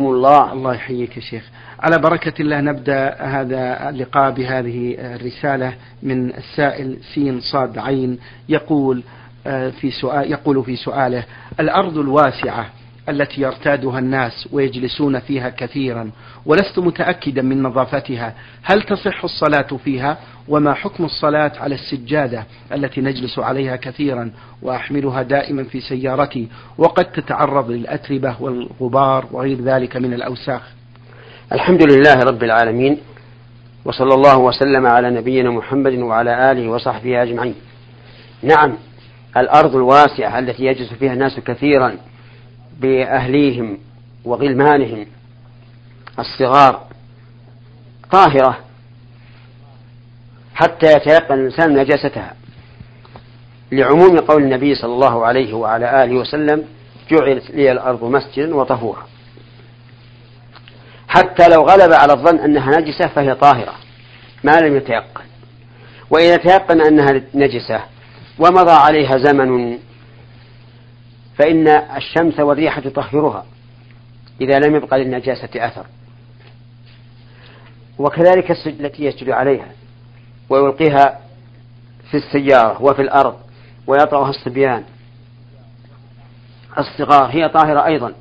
الله. الله يحييك يا شيخ. على بركة الله نبدأ هذا اللقاء بهذه الرسالة من السائل سين صاد عين يقول آه، في سؤال يقول في سؤاله الأرض الواسعة التي يرتادها الناس ويجلسون فيها كثيرا ولست متأكدا من نظافتها. هل تصح الصلاة فيها؟ وما حكم الصلاة على السجادة التي نجلس عليها كثيرا وأحملها دائما في سيارتي وقد تتعرض للأتربة والغبار وغير ذلك من الأوساخ؟ الحمد لله رب العالمين وصلى الله وسلم على نبينا محمد وعلى آله وصحبه أجمعين. نعم الأرض الواسعة التي يجلس فيها الناس كثيرا بأهليهم وغلمانهم. الصغار طاهرة حتى يتيقن الإنسان نجاستها. لعموم قول النبي صلى الله عليه وعلى آله وسلم جعلت لي الأرض مسجدا وطهورا. حتى لو غلب على الظن أنها نجسة فهي طاهرة ما لم يتيقن. وإذا تيقن أنها نجسة ومضى عليها زمن فإن الشمس والريح تطهرها إذا لم يبقى للنجاسة أثر. وكذلك التي يسجد عليها ويلقيها في السيارة وفي الأرض ويطرها الصبيان الصغار هي طاهرة أيضا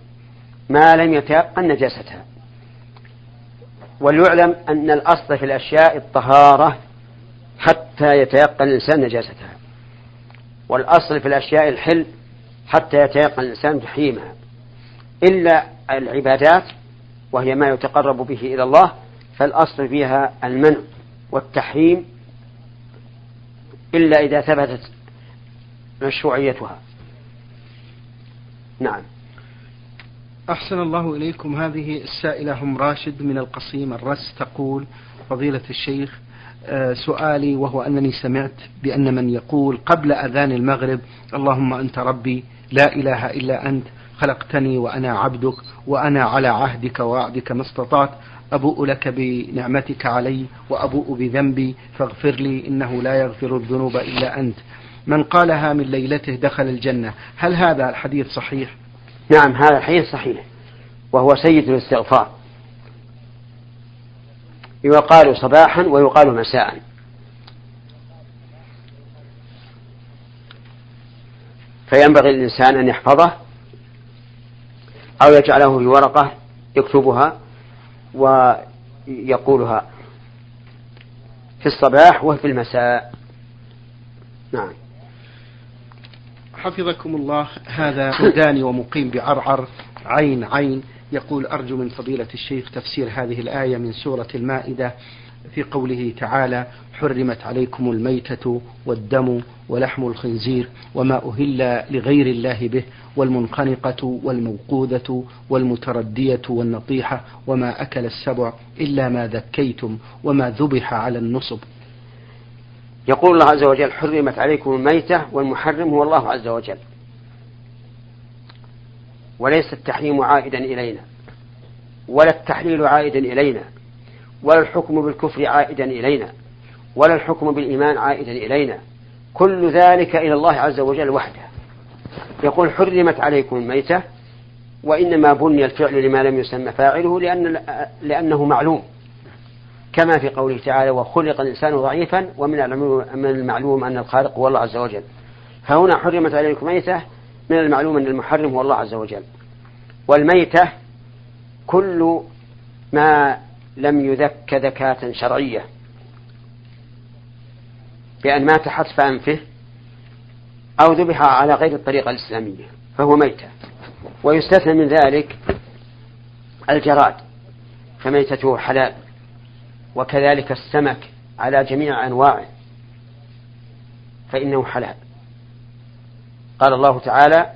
ما لم يتيقن نجاستها. وليعلم أن الأصل في الأشياء الطهارة حتى يتيقن الإنسان نجاستها. والأصل في الأشياء الحل حتى يتيقن الإنسان تحريمها. إلا العبادات وهي ما يتقرب به إلى الله فالأصل فيها المنع والتحريم إلا إذا ثبتت مشروعيتها. نعم. أحسن الله إليكم. هذه السائلة هم راشد من القصيم الرس تقول فضيلة الشيخ آه، سؤالي وهو أنني سمعت بأن من يقول قبل أذان المغرب اللهم أنت ربي لا إله إلا أنت خلقتني وأنا عبدك وأنا على عهدك ووعدك ما استطعت. أبوء لك بنعمتك علي وأبوء بذنبي فاغفر لي إنه لا يغفر الذنوب إلا أنت. من قالها من ليلته دخل الجنة. هل هذا الحديث صحيح؟ نعم هذا الحديث صحيح وهو سيد الاستغفار. يقال صباحا ويقال مساء. فينبغي للإنسان أن يحفظه أو يجعله في ورقة يكتبها ويقولها في الصباح وفي المساء. نعم. حفظكم الله. هذا سوداني ومقيم بعرعر عين عين يقول أرجو من فضيلة الشيخ تفسير هذه الآية من سورة المائدة. في قوله تعالى حرمت عليكم الميتة والدم ولحم الخنزير ما أهل لغير الله به والمنخنقة والموقوذة والمتردية والنطيحة وما أكل السبع إلا ما ذكيتم وما ذبح على النصب. يقول الله عز وجل حرمت عليكم الميتة والمحرم هو الله عز وجل. وليس التحريم عائدا إلينا ولا التحليل عائدا إلينا. ولا الحكم بالكفر عائدا إلينا ولا الحكم بالإيمان عائدا إلينا. كل ذلك إلى الله عز وجل وحده. يقول حرمت عليكم الميتة وإنما بني الفعل لما لم يسمى فاعله لأن لأنه معلوم. كما في قوله تعالى وخلق الإنسان ضعيفا ومن من المعلوم أن الخالق هو الله عز وجل. فهنا حرمت عليكم ميتة من المعلوم أن المحرم هو الله عز وجل. والميتة كل ما لم يذك ذكاة شرعية. بأن مات حتف أنفه أو ذبح على غير الطريقة الإسلامية فهو ميتة ويستثنى من ذلك الجراد فميتته حلال. وكذلك السمك على جميع أنواعه فإنه حلال. قال الله تعالى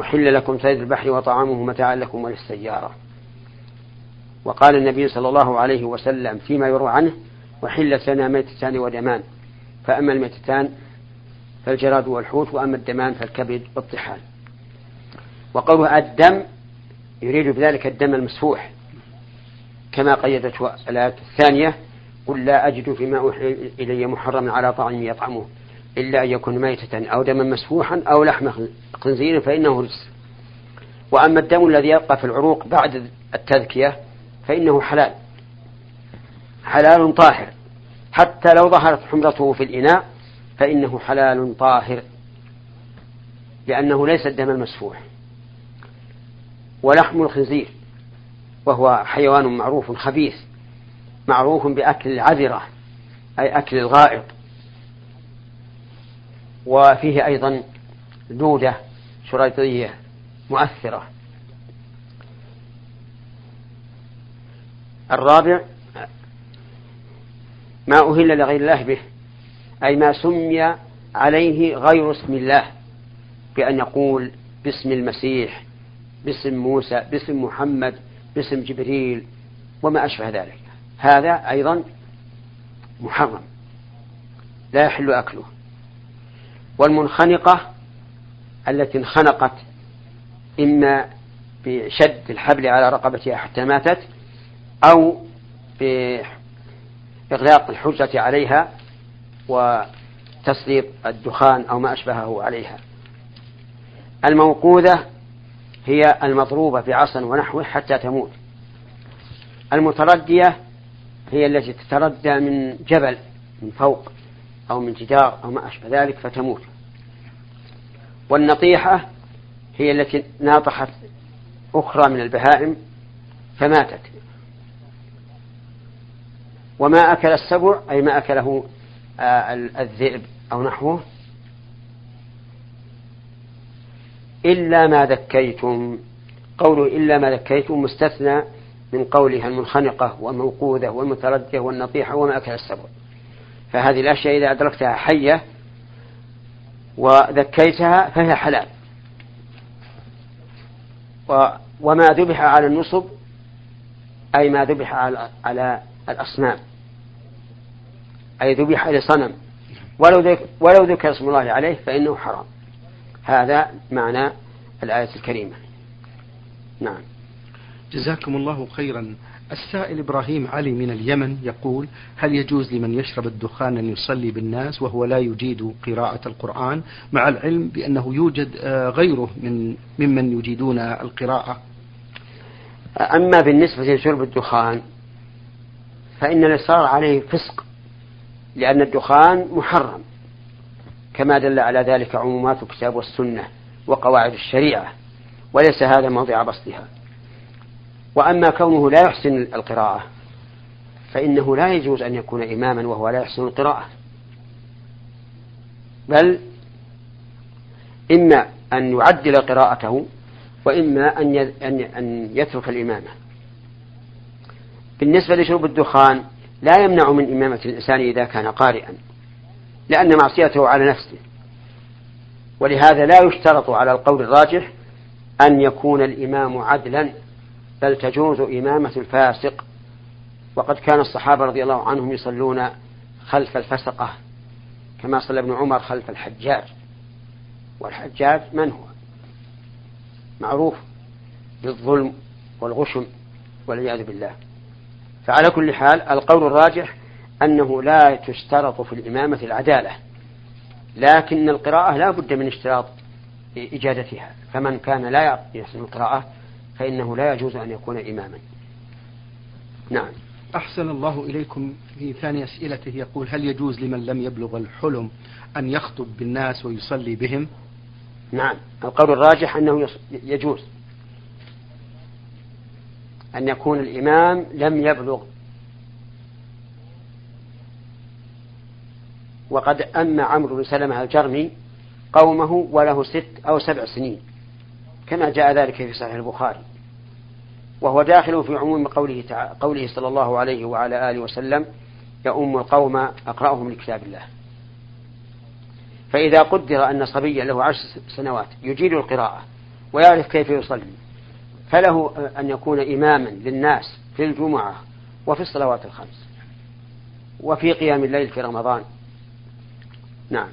أحل لكم صيد البحر وطعامه متاعا لكم وللسيارة. وقال النبي صلى الله عليه وسلم فيما يروى عنه وحلت لنا ميتتان ودمان. فأما الميتتان فالجراد والحوت وأما الدمان فالكبد والطحال. وقوله الدم يريد بذلك الدم المسفوح. كما قيدته الآية الثانية قل لا أجد فيما أوحي إلي محرما على طعام يطعمه إلا أن يكون ميتة أو دما مسفوحا أو لحم خنزير فإنه رجس وأما الدم الذي يبقى في العروق بعد التذكية فإنه حلال. حلال طاهر. حتى لو ظهرت حمرته في الإناء فإنه حلال طاهر. لأنه ليس الدم المسفوح. ولحم الخنزير وهو حيوان معروف خبيث معروف بأكل العذرة أي أكل الغائط. وفيه أيضا دودة شريطية مؤثرة. الرابع ما أهل لغير الله به أي ما سمي عليه غير اسم الله بأن يقول باسم المسيح باسم موسى باسم محمد باسم جبريل وما أشبه ذلك. هذا أيضا محرم لا يحل أكله. والمنخنقة التي انخنقت إما بشد الحبل على رقبتها حتى ماتت أو بإغلاق الحجة عليها وتسليط الدخان أو ما أشبهه عليها. الموقوذة هي المضروبة بعصا ونحوه حتى تموت. المتردية هي التي تتردى من جبل من فوق أو من جدار أو ما أشبه ذلك فتموت. والنطيحة هي التي ناطحت أخرى من البهائم فماتت. وما أكل السبع أي ما أكله آه، الذئب أو نحوه. إلا ما ذكيتم. قوله إلا ما ذكيتم مستثنى من قولها المنخنقة والموقوذة والمتردية والنطيحة وما أكل السبع. فهذه الأشياء إذا أدركتها حية وذكيتها فهي حلال. وما ذبح على النصب أي ما ذبح على الأصنام. أي ذبح لصنم ولو ذكر, ولو ذكر اسم الله عليه فإنه حرام. هذا معنى الآية الكريمة. نعم. جزاكم الله خيرا. السائل إبراهيم علي من اليمن يقول هل يجوز لمن يشرب الدخان أن يصلي بالناس وهو لا يجيد قراءة القرآن مع العلم بأنه يوجد آه، غيره من ممن يجيدون القراءة؟ أما بالنسبة لشرب الدخان فإن الإصرار عليه فسق. لأن الدخان محرم كما دل على ذلك عمومات الكتاب والسنة وقواعد الشريعة وليس هذا موضع بسطها. وأما كونه لا يحسن القراءة فإنه لا يجوز أن يكون إماما وهو لا يحسن القراءة. بل إما أن يعدل قراءته وإما أن أن يترك الإمامة. بالنسبة لشرب الدخان لا يمنع من إمامة الإنسان إذا كان قارئا لأن معصيته على نفسه. ولهذا لا يشترط على القول الراجح أن يكون الإمام عدلا بل تجوز إمامة الفاسق. وقد كان الصحابة رضي الله عنهم يصلون خلف الفسقة كما صلى ابن عمر خلف الحجاج. والحجاج من هو؟ معروف بالظلم والغشم والعياذ بالله. فعلى كل حال القول الراجح أنه لا تشترط في الإمامة العدالة لكن القراءة لا بد من اشتراط إجادتها فمن كان لا يحسن القراءة فإنه لا يجوز أن يكون إماما. نعم. أحسن الله إليكم في ثاني أسئلته يقول هل يجوز لمن لم يبلغ الحلم أن يخطب بالناس ويصلي بهم؟ نعم. القول الراجح أنه يجوز. أن يكون الإمام لم يبلغ. وقد أما عمرو بن سلمة الجرمي قومه وله ست أو سبع سنين كما جاء ذلك في صحيح البخاري. وهو داخل في عموم قوله تعالى قوله صلى الله عليه وعلى آله وسلم يؤم القوم أقرأهم لكتاب الله. فإذا قدر أن صبيا له عشر سنوات يجيد القراءة ويعرف كيف يصلي. فله أن يكون إماما للناس في الجمعة وفي الصلوات الخمس وفي قيام الليل في رمضان. نعم.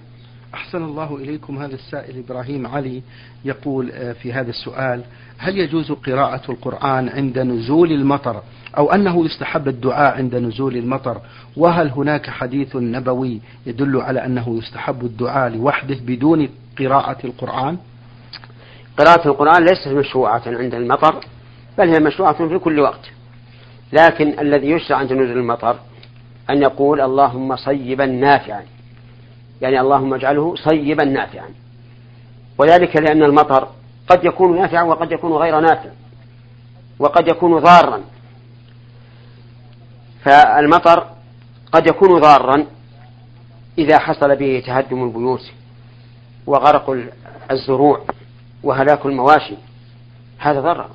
أحسن الله إليكم هذا السائل إبراهيم علي يقول آه، في هذا السؤال هل يجوز قراءة القرآن عند نزول المطر أو أنه يستحب الدعاء عند نزول المطر؟ وهل هناك حديث نبوي يدل على أنه يستحب الدعاء لوحده بدون قراءة القرآن؟ قراءة القرآن ليست مشروعة عند المطر بل هي مشروعة في كل وقت. لكن الذي يشرع عند نزول المطر أن يقول اللهم صيبا نافعا يعني اللهم اجعله صيبا نافعا. وذلك لأن المطر قد يكون نافعا وقد يكون غير نافع وقد يكون ضارا. فالمطر قد يكون ضارا إذا حصل به تهدم البيوت وغرق الزروع. وهلاك المواشي. هذا ضرر.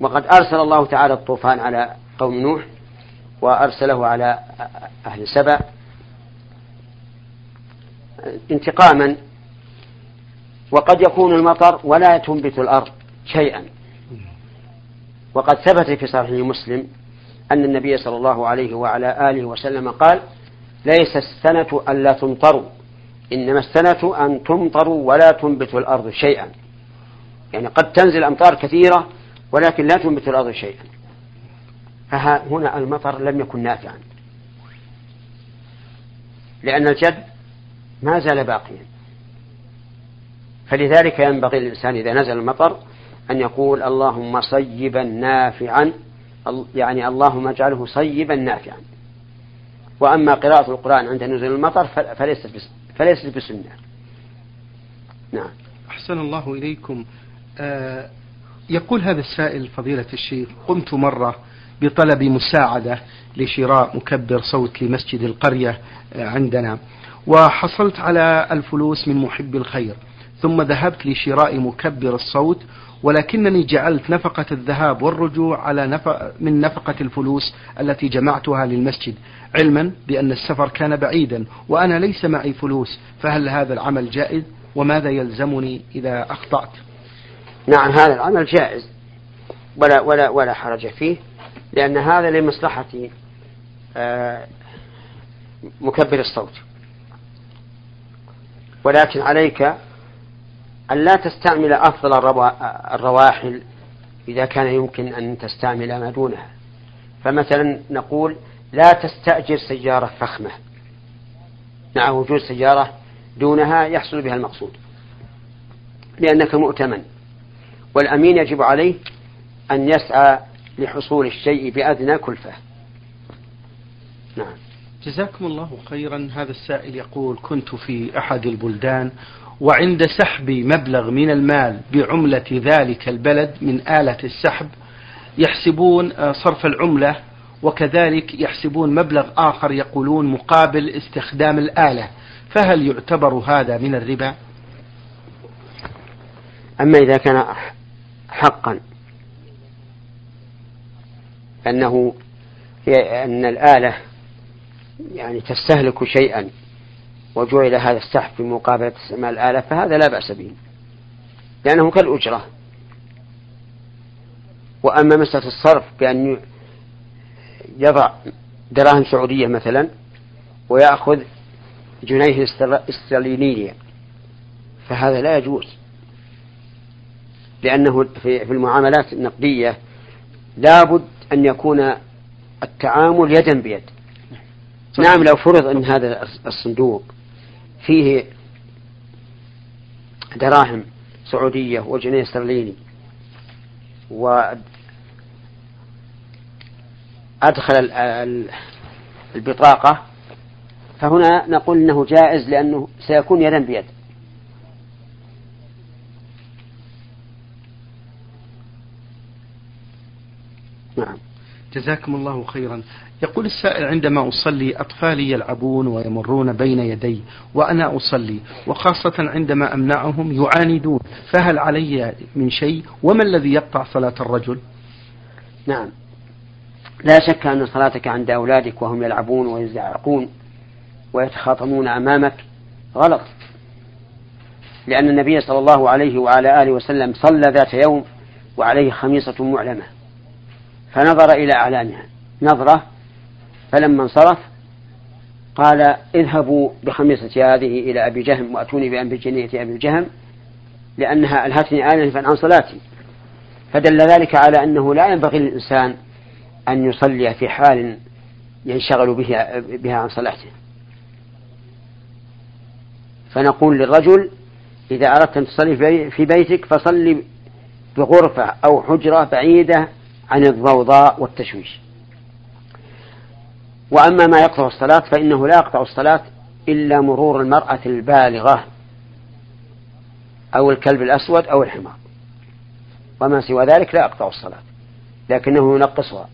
وقد أرسل الله تعالى الطوفان على قوم نوح وأرسله على أهل سبأ انتقاما. وقد يكون المطر ولا تنبت الأرض شيئا. وقد ثبت في صحيح مسلم أن النبي صلى الله عليه وعلى آله وسلم قال ليس السنة ألا تمطروا إنما السنة أن تمطروا ولا تنبت الأرض شيئا. يعني قد تنزل أمطار كثيرة ولكن لا تنبت الأرض شيئا. فهنا المطر لم يكن نافعا. لأن الجد ما زال باقيا. فلذلك ينبغي للإنسان إذا نزل المطر أن يقول اللهم صيبا نافعا. يعني اللهم اجعله صيبا نافعا. وأما قراءة القرآن عند نزول المطر فليست فليست بسنة. نعم. أحسن الله إليكم. آه يقول هذا السائل فضيلة الشيخ قمت مرة بطلب مساعدة لشراء مكبر صوت لمسجد القرية آه، عندنا وحصلت على الفلوس من محب الخير. ثم ذهبت لشراء مكبر الصوت ولكنني جعلت نفقة الذهاب والرجوع على نفق من نفقة الفلوس التي جمعتها للمسجد علما بأن السفر كان بعيدا وأنا ليس معي فلوس فهل هذا العمل جائز؟ وماذا يلزمني إذا أخطأت؟ نعم هذا العمل جائز. ولا ولا ولا حرج فيه لأن هذا لمصلحة آه، مكبر الصوت. ولكن عليك أن لا تستعمل أفضل الرواحل إذا كان يمكن أن تستعمل ما دونها. فمثلا نقول لا تستأجر سيارة فخمة. مع وجود سيارة دونها يحصل بها المقصود. لأنك مؤتمن. والأمين يجب عليه أن يسعى لحصول الشيء بأدنى كلفة. نعم. جزاكم الله خيرا. هذا السائل يقول كنت في أحد البلدان وعند سحب مبلغ من المال بعملة ذلك البلد من آلة السحب يحسبون آه، صرف العملة وكذلك يحسبون مبلغ آخر يقولون مقابل استخدام الآلة. فهل يعتبر هذا من الربا؟ أما إذا كان حقا أنه أن الآلة يعني تستهلك شيئا وجعل هذا السحب في مقابلة استعمال الآلة فهذا لا بأس به لأنه كالأجرة. وأما مسألة الصرف بأن يضع دراهم سعودية مثلا ويأخذ جنيه استرلينية فهذا لا يجوز. لأنه في المعاملات النقدية لابد أن يكون التعامل يدا بيد. نعم لو فرض أن هذا الصندوق فيه دراهم سعودية وجنيه استرليني وأدخل البطاقة. فهنا نقول أنه جائز لأنه سيكون يدا بيد نعم جزاكم الله خيرا. يقول السائل عندما أصلي أطفالي يلعبون ويمرون بين يدي وأنا أصلي وخاصة عندما أمنعهم يعاندون فهل علي من شيء؟ وما الذي يقطع صلاة الرجل؟ نعم. لا شك أن صلاتك عند أولادك وهم يلعبون ويزعقون ويتخاطمون أمامك غلط. لأن النبي صلى الله عليه وعلى آله وسلم صلى ذات يوم وعليه خميصة معلمة. فنظر إلى أعلامها نظرة فلما انصرف قال اذهبوا بخميصتي هذه إلى أبي جهم وأتوني بأنبي جنية أبي جهم لأنها ألهتني آنفا عن صلاتي. فدل ذلك على أنه لا ينبغي للإنسان أن يصلي في حال ينشغل بها, بها عن صلاته. فنقول للرجل إذا أردت أن تصلي في بيتك فصلي بغرفة أو حجرة بعيدة عن الضوضاء والتشويش. وأما ما يقطع الصلاة فإنه لا يقطع الصلاة إلا مرور المرأة البالغة أو الكلب الأسود أو الحمار. وما سوى ذلك لا يقطع الصلاة لكنه ينقصها.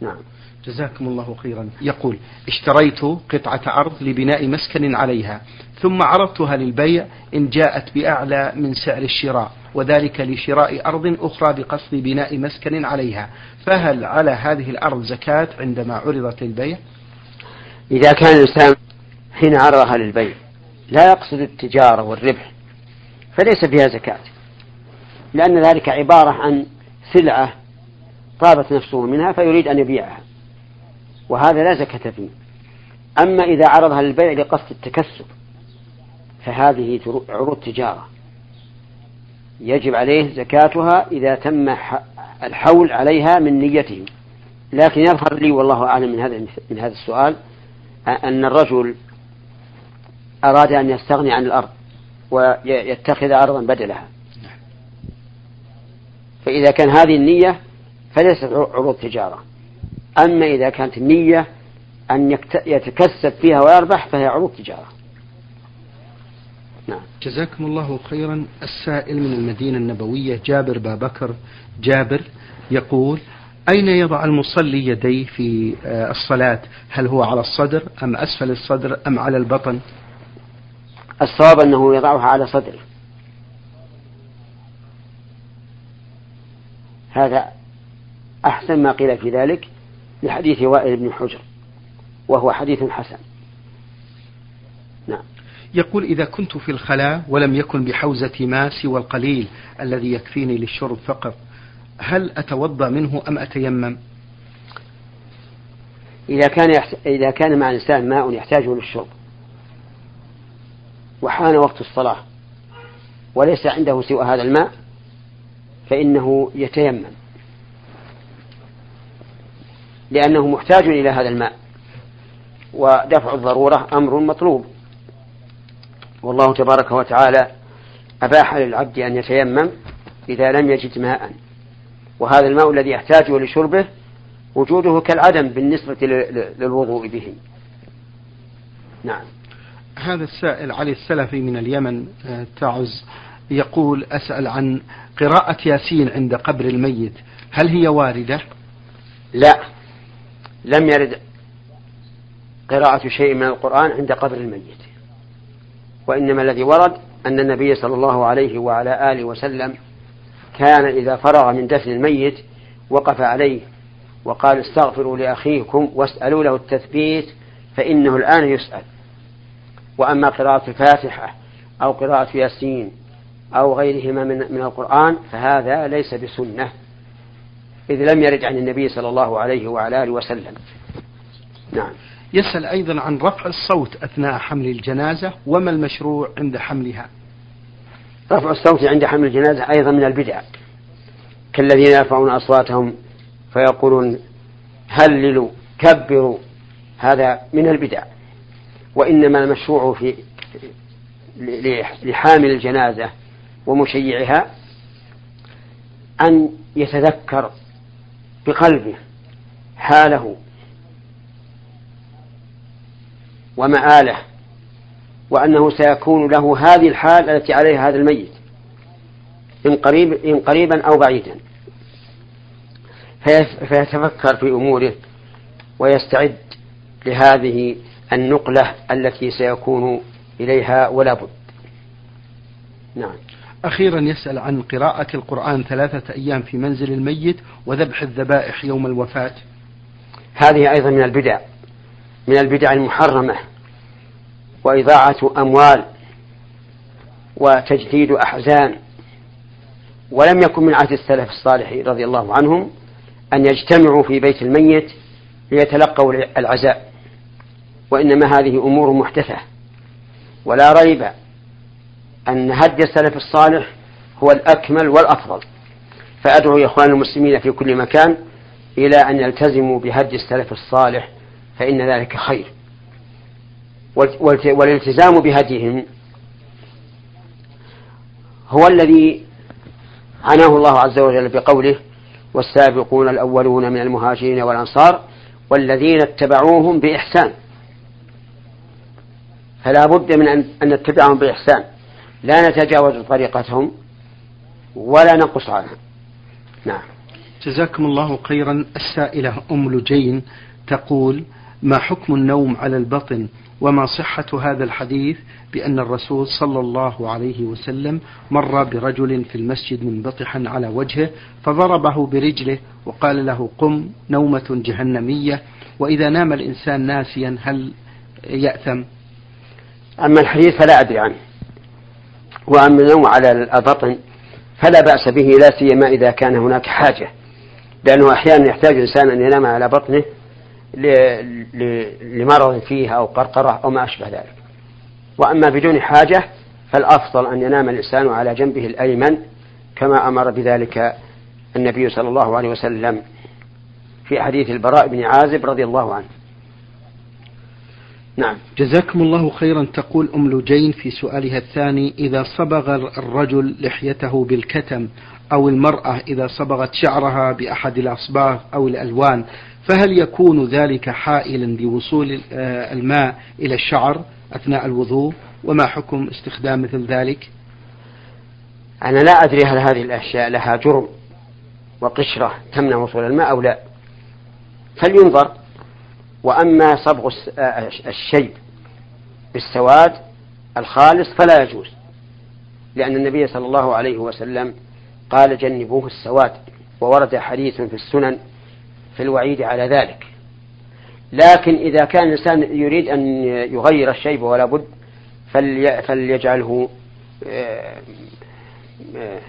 نعم. جزاكم الله خيرا. يقول اشتريت قطعة أرض لبناء مسكن عليها ثم عرضتها للبيع إن جاءت بأعلى من سعر الشراء وذلك لشراء أرض أخرى بقصد بناء مسكن عليها. فهل على هذه الأرض زكاة عندما عرضت للبيع؟ إذا كان الإنسان حين عرضها للبيع لا يقصد التجارة والربح فليس فيها زكاة لأن ذلك عبارة عن سلعة طابت نفسه منها فيريد أن يبيعها. وهذا لا زكاة فيه. أما إذا عرضها للبيع لقصد التكسب فهذه عروض تجارة. يجب عليه زكاتها إذا تم الحول عليها من نيته. لكن يظهر لي والله أعلم من هذا من هذا السؤال أن الرجل أراد أن يستغني عن الأرض ويتخذ أرضا بدلها. فإذا كان هذه النية فليست عروض تجارة. أما إذا كانت النية أن يتكسب فيها ويربح فهي عروض تجارة. نعم. جزاكم الله خيرا. السائل من المدينة النبوية جابر بابكر جابر يقول أين يضع المصلي يديه في آه، الصلاة؟ هل هو على الصدر أم أسفل الصدر أم على البطن؟ الصواب أنه يضعها على صدره هذا أحسن ما قيل في ذلك. لحديث وائل بن حجر وهو حديث حسن. نعم. يقول إذا كنت في الخلاء ولم يكن بحوزة ماء سوى القليل الذي يكفيني للشرب فقط هل أتوضأ منه أم أتيمم؟ إذا كان يحت... إذا كان مع الإنسان ماء يحتاجه للشرب وحان وقت الصلاة وليس عنده سوى هذا الماء فإنه يتيمم. لأنه محتاج إلى هذا الماء. ودفع الضرورة أمر مطلوب. والله تبارك وتعالى أباح للعبد أن يتيمم إذا لم يجد ماء. وهذا الماء الذي يحتاجه لشربه وجوده كالعدم بالنسبة للوضوء به. نعم. هذا السائل علي السلفي من اليمن آه، تعز يقول أسأل عن قراءة ياسين عند قبر الميت. هل هي واردة؟ لا. لم يرد قراءة شيء من القرآن عند قبر الميت. وإنما الذي ورد أن النبي صلى الله عليه وعلى آله وسلم كان إذا فرغ من دفن الميت وقف عليه وقال استغفروا لأخيكم واسألوا له التثبيت فإنه الآن يسأل. وأما قراءة الفاتحة أو قراءة ياسين أو غيرهما من, القرآن فهذا ليس بسنة. إذ لم يرد عن النبي صلى الله عليه وعلى آله وسلم. نعم. يسأل أيضا عن رفع الصوت أثناء حمل الجنازة وما المشروع عند حملها؟ رفع الصوت عند حمل الجنازة أيضا من البدع. كالذين يرفعون أصواتهم فيقولون هللوا كبروا. هذا من البدع. وإنما المشروع في لحامل الجنازة ومشيعها أن يتذكر بقلبه حاله ومآله وأنه سيكون له هذه الحال التي عليها هذا الميت إن, قريب إن قريبا أو بعيدا. فيتفكر في أموره ويستعد لهذه النقلة التي سيكون إليها ولا بد. نعم. أخيرا يسأل عن قراءة القرآن ثلاثة أيام في منزل الميت وذبح الذبائح يوم الوفاة. هذه أيضا من البدع من البدع المحرمة وإضاعة أموال وتجديد أحزان. ولم يكن من عهد السلف الصالح رضي الله عنهم أن يجتمعوا في بيت الميت ليتلقوا العزاء. وإنما هذه أمور محدثة ولا ريب أن هدي السلف الصالح هو الأكمل والأفضل. فأدعو إخوان المسلمين في كل مكان إلى أن يلتزموا بهدي السلف الصالح فإن ذلك خير. والالتزام بهديهم هو الذي عناه الله عز وجل بقوله والسابقون الأولون من المهاجرين والأنصار والذين اتبعوهم بإحسان. فلا بد من أن نتبعهم بإحسان. لا نتجاوز طريقتهم ولا ننقص عنها. نعم. جزاكم الله خيرا. السائلة أم لجين تقول ما حكم النوم على البطن وما صحة هذا الحديث بأن الرسول صلى الله عليه وسلم مر برجل في المسجد منبطحا على وجهه فضربه برجله وقال له قم نومة جهنمية. وإذا نام الإنسان ناسيا هل يأثم؟ أما الحديث فلا أدري عنه. وأما النوم على البطن فلا بأس به لا سيما إذا كان هناك حاجة. لأنه أحيانا يحتاج الإنسان أن ينام على بطنه لمرض فيه أو قرقرة أو ما أشبه ذلك. وأما بدون حاجة فالأفضل أن ينام الإنسان على جنبه الأيمن كما أمر بذلك النبي صلى الله عليه وسلم في حديث البراء بن عازب رضي الله عنه. نعم. جزاكم الله خيرا. تقول أم لجين في سؤالها الثاني إذا صبغ الرجل لحيته بالكتم أو المرأة إذا صبغت شعرها بأحد الأصباغ أو الألوان فهل يكون ذلك حائلا بوصول آه، الماء إلى الشعر أثناء الوضوء؟ وما حكم استخدام مثل ذلك؟ أنا لا أدري هل هذه الأشياء لها جرم وقشرة تمنع وصول الماء أو لا. فلينظر وأما صبغ آه، الشيب بالسواد الخالص فلا يجوز لأن النبي صلى الله عليه وسلم قال جنبوه السواد وورد حديث في السنن في الوعيد على ذلك. لكن إذا كان الإنسان يريد أن يغير الشيب ولا بد فليجعله آه، آه،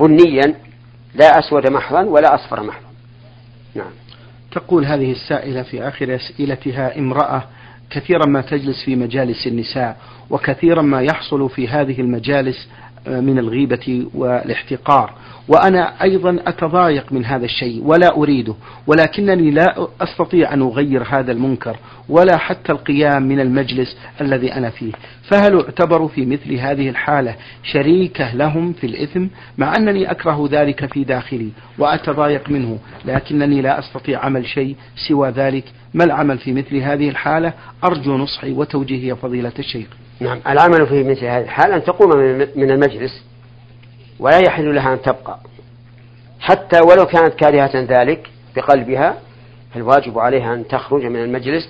بنيا لا أسود محضا ولا أصفر محضا. تقول هذه السائلة في آخر أسئلتها امرأة كثيرا ما تجلس في مجالس النساء وكثيرا ما يحصل في هذه المجالس من الغيبة والاحتقار. وأنا أيضا أتضايق من هذا الشيء ولا أريده ولكنني لا أستطيع أن أغير هذا المنكر ولا حتى القيام من المجلس الذي أنا فيه. فهل أعتبر في مثل هذه الحالة شريكة لهم في الإثم؟ مع أنني أكره ذلك في داخلي وأتضايق منه لكنني لا أستطيع عمل شيء سوى ذلك. ما العمل في مثل هذه الحالة؟ أرجو نصحي وتوجيهي فضيلة الشيخ. نعم العمل في مثل هذه الحال أن تقوم من المجلس ولا يحل لها أن تبقى. حتى ولو كانت كارهة ذلك بقلبها فالواجب عليها أن تخرج من المجلس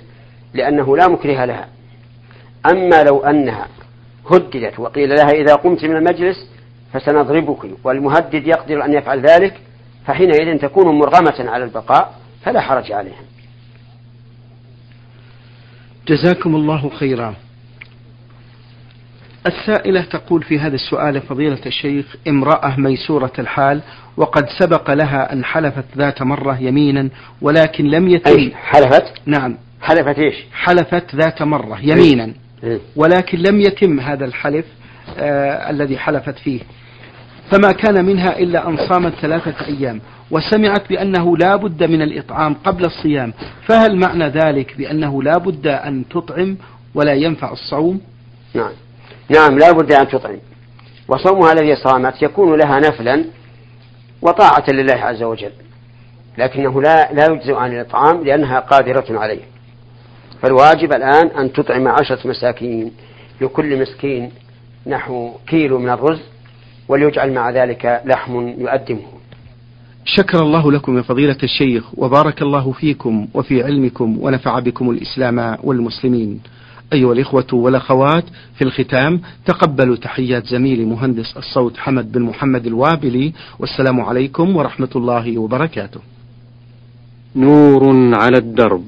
لأنه لا مكره لها. أما لو أنها هددت وقيل لها إذا قمت من المجلس فسنضربك والمهدد يقدر أن يفعل ذلك فحينئذ تكون مرغمة على البقاء فلا حرج عليها. جزاكم الله خيرا. السائلة تقول في هذا السؤال فضيلة الشيخ امرأة ميسورة الحال وقد سبق لها أن حلفت ذات مرة يمينا ولكن لم يتم أي حلفت؟ نعم. حلفت إيش؟ حلفت ذات مرة يمينا. إيه؟ ولكن لم يتم هذا الحلف آه الذي حلفت فيه. فما كان منها إلا أن صامت ثلاثة أيام وسمعت بأنه لا بد من الإطعام قبل الصيام. فهل معنى ذلك بأنه لا بد أن تطعم ولا ينفع الصوم؟ نعم. نعم لا بد أن تطعم. وصومها الذي صامت يكون لها نفلا وطاعة لله عز وجل لكنه لا لا يجزئ عن الإطعام لأنها قادرة عليه. فالواجب الآن أن تطعم عشرة مساكين لكل مسكين نحو كيلو من الرز وليجعل مع ذلك لحم يؤدمه. شكر الله لكم يا فضيلة الشيخ وبارك الله فيكم وفي علمكم ونفع بكم الإسلام والمسلمين. أيها الإخوة والأخوات في الختام تقبلوا تحيات زميلي مهندس الصوت حمد بن محمد الوابلي والسلام عليكم ورحمة الله وبركاته. نور على الدرب.